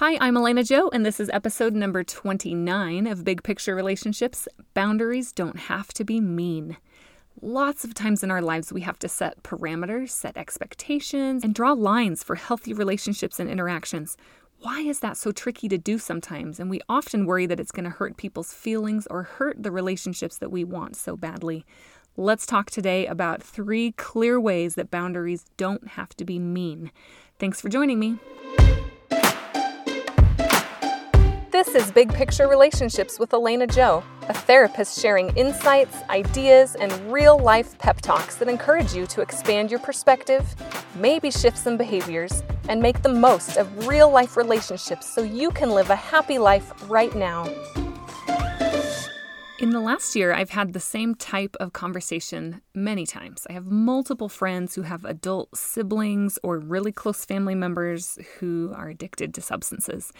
Hi, I'm Elena Joe, and this is episode number 29 of Big Picture Relationships Boundaries Don't Have to Be Mean. Lots of times in our lives, we have to set parameters, set expectations, and draw lines for healthy relationships and interactions. Why is that so tricky to do sometimes? And we often worry that it's going to hurt people's feelings or hurt the relationships that we want so badly. Let's talk today about three clear ways that boundaries don't have to be mean. Thanks for joining me. This is Big Picture Relationships with Elena Joe, a therapist sharing insights, ideas, and real life pep talks that encourage you to expand your perspective, maybe shift some behaviors, and make the most of real life relationships so you can live a happy life right now. In the last year, I've had the same type of conversation many times. I have multiple friends who have adult siblings or really close family members who are addicted to substances.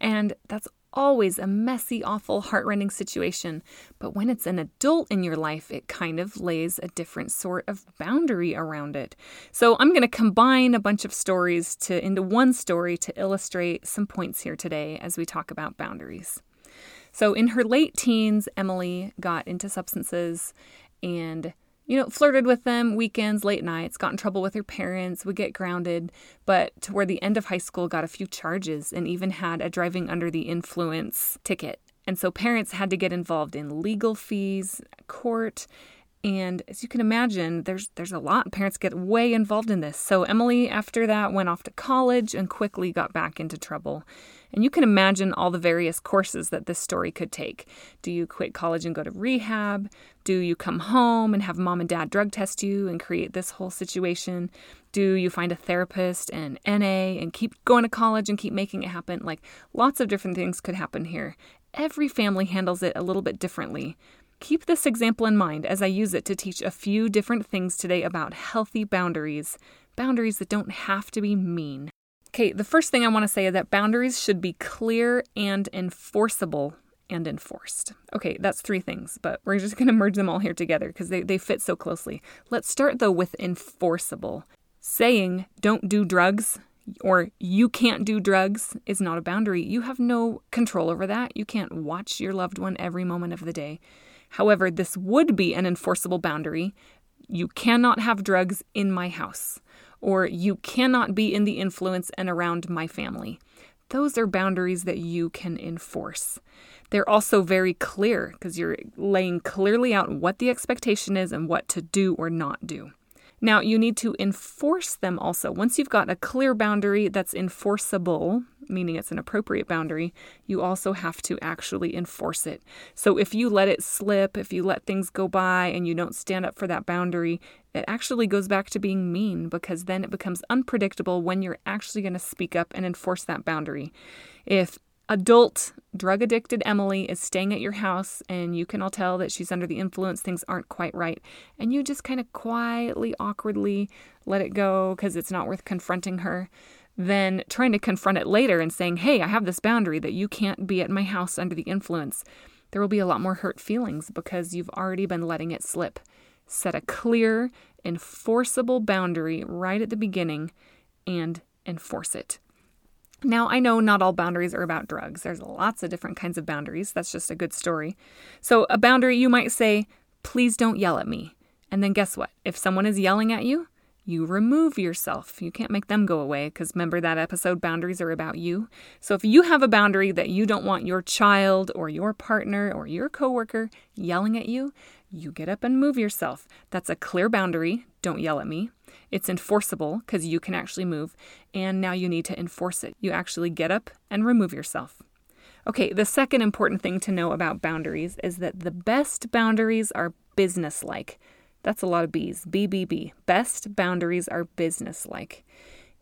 And that's always a messy, awful, heartrending situation. But when it's an adult in your life, it kind of lays a different sort of boundary around it. So I'm going to combine a bunch of stories to into one story to illustrate some points here today as we talk about boundaries. So in her late teens, Emily got into substances and you know, flirted with them weekends, late nights, got in trouble with her parents, would get grounded, but toward the end of high school got a few charges and even had a driving under the influence ticket. And so parents had to get involved in legal fees, court, and as you can imagine, there's there's a lot. Parents get way involved in this. So Emily after that went off to college and quickly got back into trouble. And you can imagine all the various courses that this story could take. Do you quit college and go to rehab? Do you come home and have mom and dad drug test you and create this whole situation? Do you find a therapist and NA and keep going to college and keep making it happen? Like lots of different things could happen here. Every family handles it a little bit differently. Keep this example in mind as I use it to teach a few different things today about healthy boundaries, boundaries that don't have to be mean. Okay, the first thing I want to say is that boundaries should be clear and enforceable and enforced. Okay, that's three things, but we're just going to merge them all here together because they, they fit so closely. Let's start though with enforceable. Saying don't do drugs or you can't do drugs is not a boundary. You have no control over that. You can't watch your loved one every moment of the day. However, this would be an enforceable boundary. You cannot have drugs in my house, or you cannot be in the influence and around my family. Those are boundaries that you can enforce. They're also very clear because you're laying clearly out what the expectation is and what to do or not do. Now, you need to enforce them also. Once you've got a clear boundary that's enforceable, meaning it's an appropriate boundary, you also have to actually enforce it. So if you let it slip, if you let things go by and you don't stand up for that boundary, it actually goes back to being mean because then it becomes unpredictable when you're actually going to speak up and enforce that boundary. If adult drug addicted Emily is staying at your house and you can all tell that she's under the influence, things aren't quite right, and you just kind of quietly, awkwardly let it go because it's not worth confronting her, then trying to confront it later and saying, hey, I have this boundary that you can't be at my house under the influence, there will be a lot more hurt feelings because you've already been letting it slip. Set a clear, enforceable boundary right at the beginning and enforce it. Now, I know not all boundaries are about drugs. There's lots of different kinds of boundaries. That's just a good story. So, a boundary you might say, please don't yell at me. And then guess what? If someone is yelling at you, you remove yourself. You can't make them go away because remember that episode, boundaries are about you. So if you have a boundary that you don't want your child or your partner or your coworker yelling at you, you get up and move yourself. That's a clear boundary. Don't yell at me. It's enforceable because you can actually move, and now you need to enforce it. You actually get up and remove yourself. Okay, the second important thing to know about boundaries is that the best boundaries are businesslike. That's a lot of B's. BBB. Best boundaries are businesslike.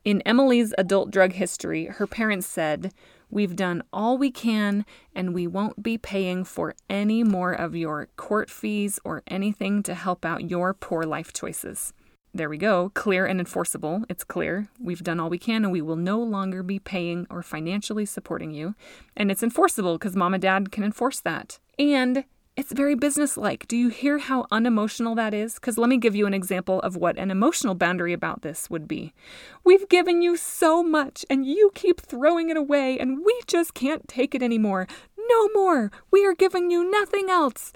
In Emily's adult drug history, her parents said, We've done all we can, and we won't be paying for any more of your court fees or anything to help out your poor life choices. There we go. Clear and enforceable. It's clear. We've done all we can and we will no longer be paying or financially supporting you. And it's enforceable because mom and dad can enforce that. And It's very businesslike. Do you hear how unemotional that is? Because let me give you an example of what an emotional boundary about this would be. We've given you so much, and you keep throwing it away, and we just can't take it anymore. No more. We are giving you nothing else.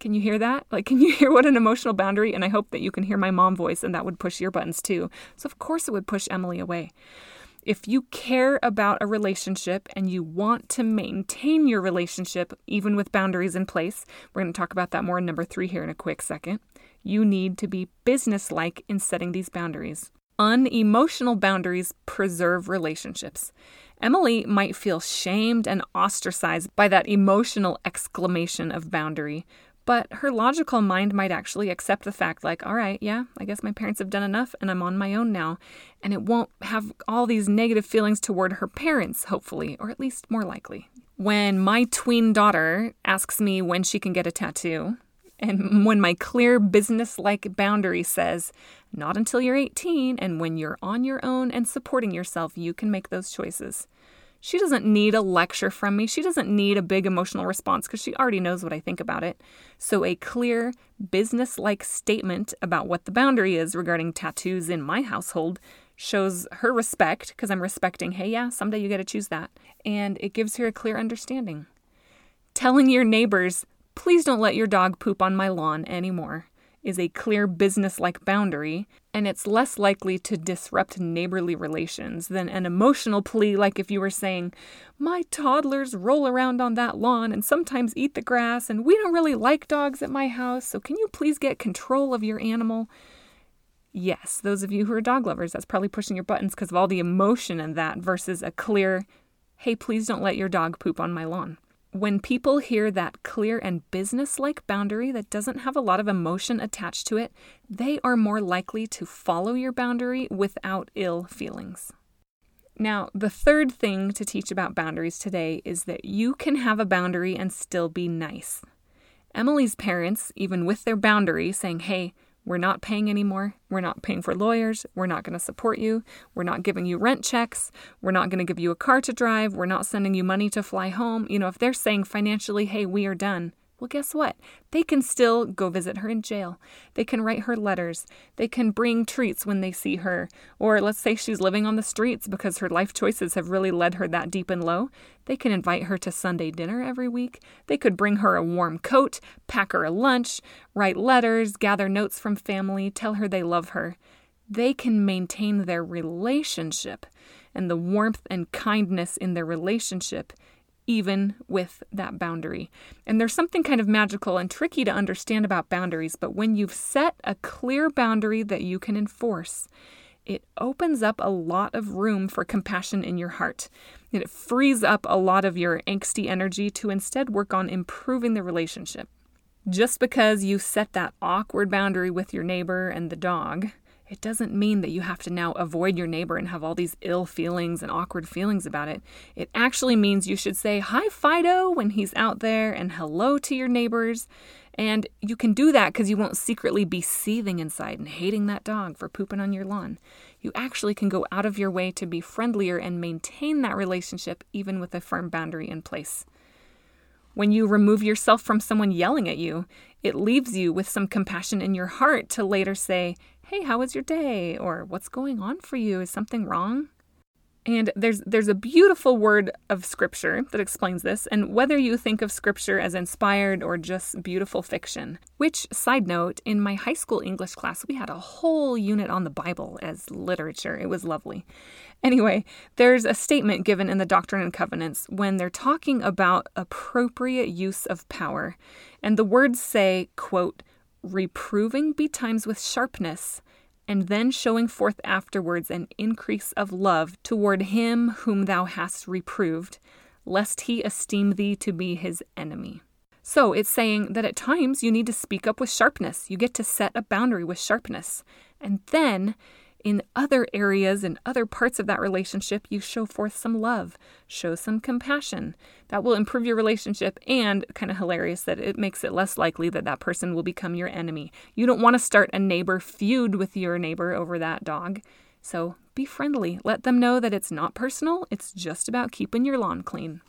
Can you hear that? Like, can you hear what an emotional boundary? And I hope that you can hear my mom voice, and that would push your buttons too. So, of course, it would push Emily away. If you care about a relationship and you want to maintain your relationship, even with boundaries in place, we're going to talk about that more in number three here in a quick second. You need to be businesslike in setting these boundaries. Unemotional boundaries preserve relationships. Emily might feel shamed and ostracized by that emotional exclamation of boundary, but her logical mind might actually accept the fact, like, all right, yeah, I guess my parents have done enough and I'm on my own now. And it won't have all these negative feelings toward her parents, hopefully, or at least more likely. When my tween daughter asks me when she can get a tattoo, and when my clear business like boundary says, not until you're 18, and when you're on your own and supporting yourself, you can make those choices. She doesn't need a lecture from me. She doesn't need a big emotional response because she already knows what I think about it. So, a clear, business like statement about what the boundary is regarding tattoos in my household shows her respect because I'm respecting, hey, yeah, someday you get to choose that. And it gives her a clear understanding. Telling your neighbors, please don't let your dog poop on my lawn anymore is a clear business like boundary, and it's less likely to disrupt neighborly relations than an emotional plea like if you were saying, My toddlers roll around on that lawn and sometimes eat the grass, and we don't really like dogs at my house, so can you please get control of your animal? Yes, those of you who are dog lovers, that's probably pushing your buttons because of all the emotion in that versus a clear, Hey, please don't let your dog poop on my lawn. When people hear that clear and business-like boundary that doesn't have a lot of emotion attached to it, they are more likely to follow your boundary without ill feelings. Now, the third thing to teach about boundaries today is that you can have a boundary and still be nice. Emily's parents, even with their boundary, saying, hey, we're not paying anymore. We're not paying for lawyers. We're not going to support you. We're not giving you rent checks. We're not going to give you a car to drive. We're not sending you money to fly home. You know, if they're saying financially, hey, we are done, well, guess what? They can still go visit her in jail. They can write her letters. They can bring treats when they see her. Or let's say she's living on the streets because her life choices have really led her that deep and low. They can invite her to Sunday dinner every week. They could bring her a warm coat, pack her a lunch, write letters, gather notes from family, tell her they love her. They can maintain their relationship and the warmth and kindness in their relationship even with that boundary. And there's something kind of magical and tricky to understand about boundaries, but when you've set a clear boundary that you can enforce, it opens up a lot of room for compassion in your heart. It frees up a lot of your angsty energy to instead work on improving the relationship. Just because you set that awkward boundary with your neighbor and the dog it doesn't mean that you have to now avoid your neighbor and have all these ill feelings and awkward feelings about it. It actually means you should say hi, Fido, when he's out there and hello to your neighbors. And you can do that because you won't secretly be seething inside and hating that dog for pooping on your lawn. You actually can go out of your way to be friendlier and maintain that relationship even with a firm boundary in place. When you remove yourself from someone yelling at you, it leaves you with some compassion in your heart to later say, hey, how was your day? Or what's going on for you? Is something wrong? And there's there's a beautiful word of scripture that explains this, and whether you think of scripture as inspired or just beautiful fiction. Which side note, in my high school English class, we had a whole unit on the Bible as literature. It was lovely. Anyway, there's a statement given in the Doctrine and Covenants when they're talking about appropriate use of power, and the words say, quote, reproving betimes with sharpness, and then showing forth afterwards an increase of love toward him whom thou hast reproved, lest he esteem thee to be his enemy. So it's saying that at times you need to speak up with sharpness. You get to set a boundary with sharpness. And then in other areas and other parts of that relationship, you show forth some love, show some compassion. That will improve your relationship and kind of hilarious that it makes it less likely that that person will become your enemy. You don't want to start a neighbor feud with your neighbor over that dog. So be friendly. Let them know that it's not personal, it's just about keeping your lawn clean.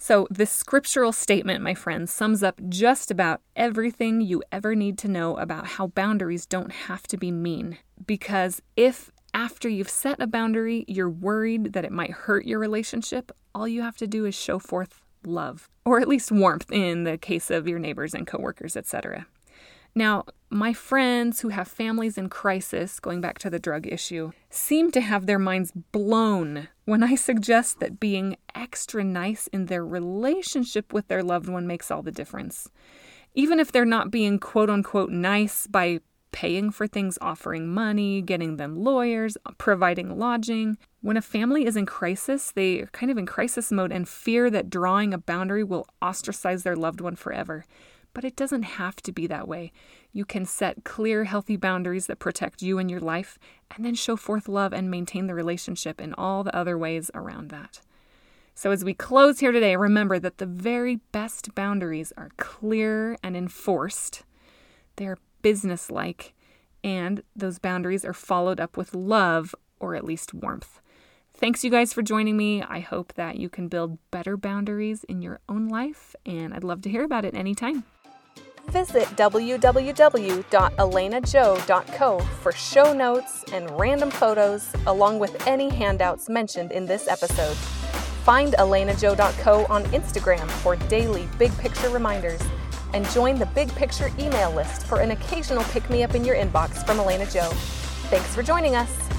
So, this scriptural statement, my friends, sums up just about everything you ever need to know about how boundaries don't have to be mean. Because if after you've set a boundary, you're worried that it might hurt your relationship, all you have to do is show forth love, or at least warmth in the case of your neighbors and coworkers, etc. Now, my friends who have families in crisis, going back to the drug issue, seem to have their minds blown when I suggest that being extra nice in their relationship with their loved one makes all the difference. Even if they're not being quote unquote nice by paying for things, offering money, getting them lawyers, providing lodging. When a family is in crisis, they are kind of in crisis mode and fear that drawing a boundary will ostracize their loved one forever. But it doesn't have to be that way. You can set clear, healthy boundaries that protect you and your life, and then show forth love and maintain the relationship in all the other ways around that. So, as we close here today, remember that the very best boundaries are clear and enforced. They are businesslike, and those boundaries are followed up with love or at least warmth. Thanks, you guys, for joining me. I hope that you can build better boundaries in your own life, and I'd love to hear about it anytime. Visit www.elenajoe.co for show notes and random photos, along with any handouts mentioned in this episode. Find elenajoe.co on Instagram for daily big picture reminders and join the big picture email list for an occasional pick me up in your inbox from Elena Joe. Thanks for joining us.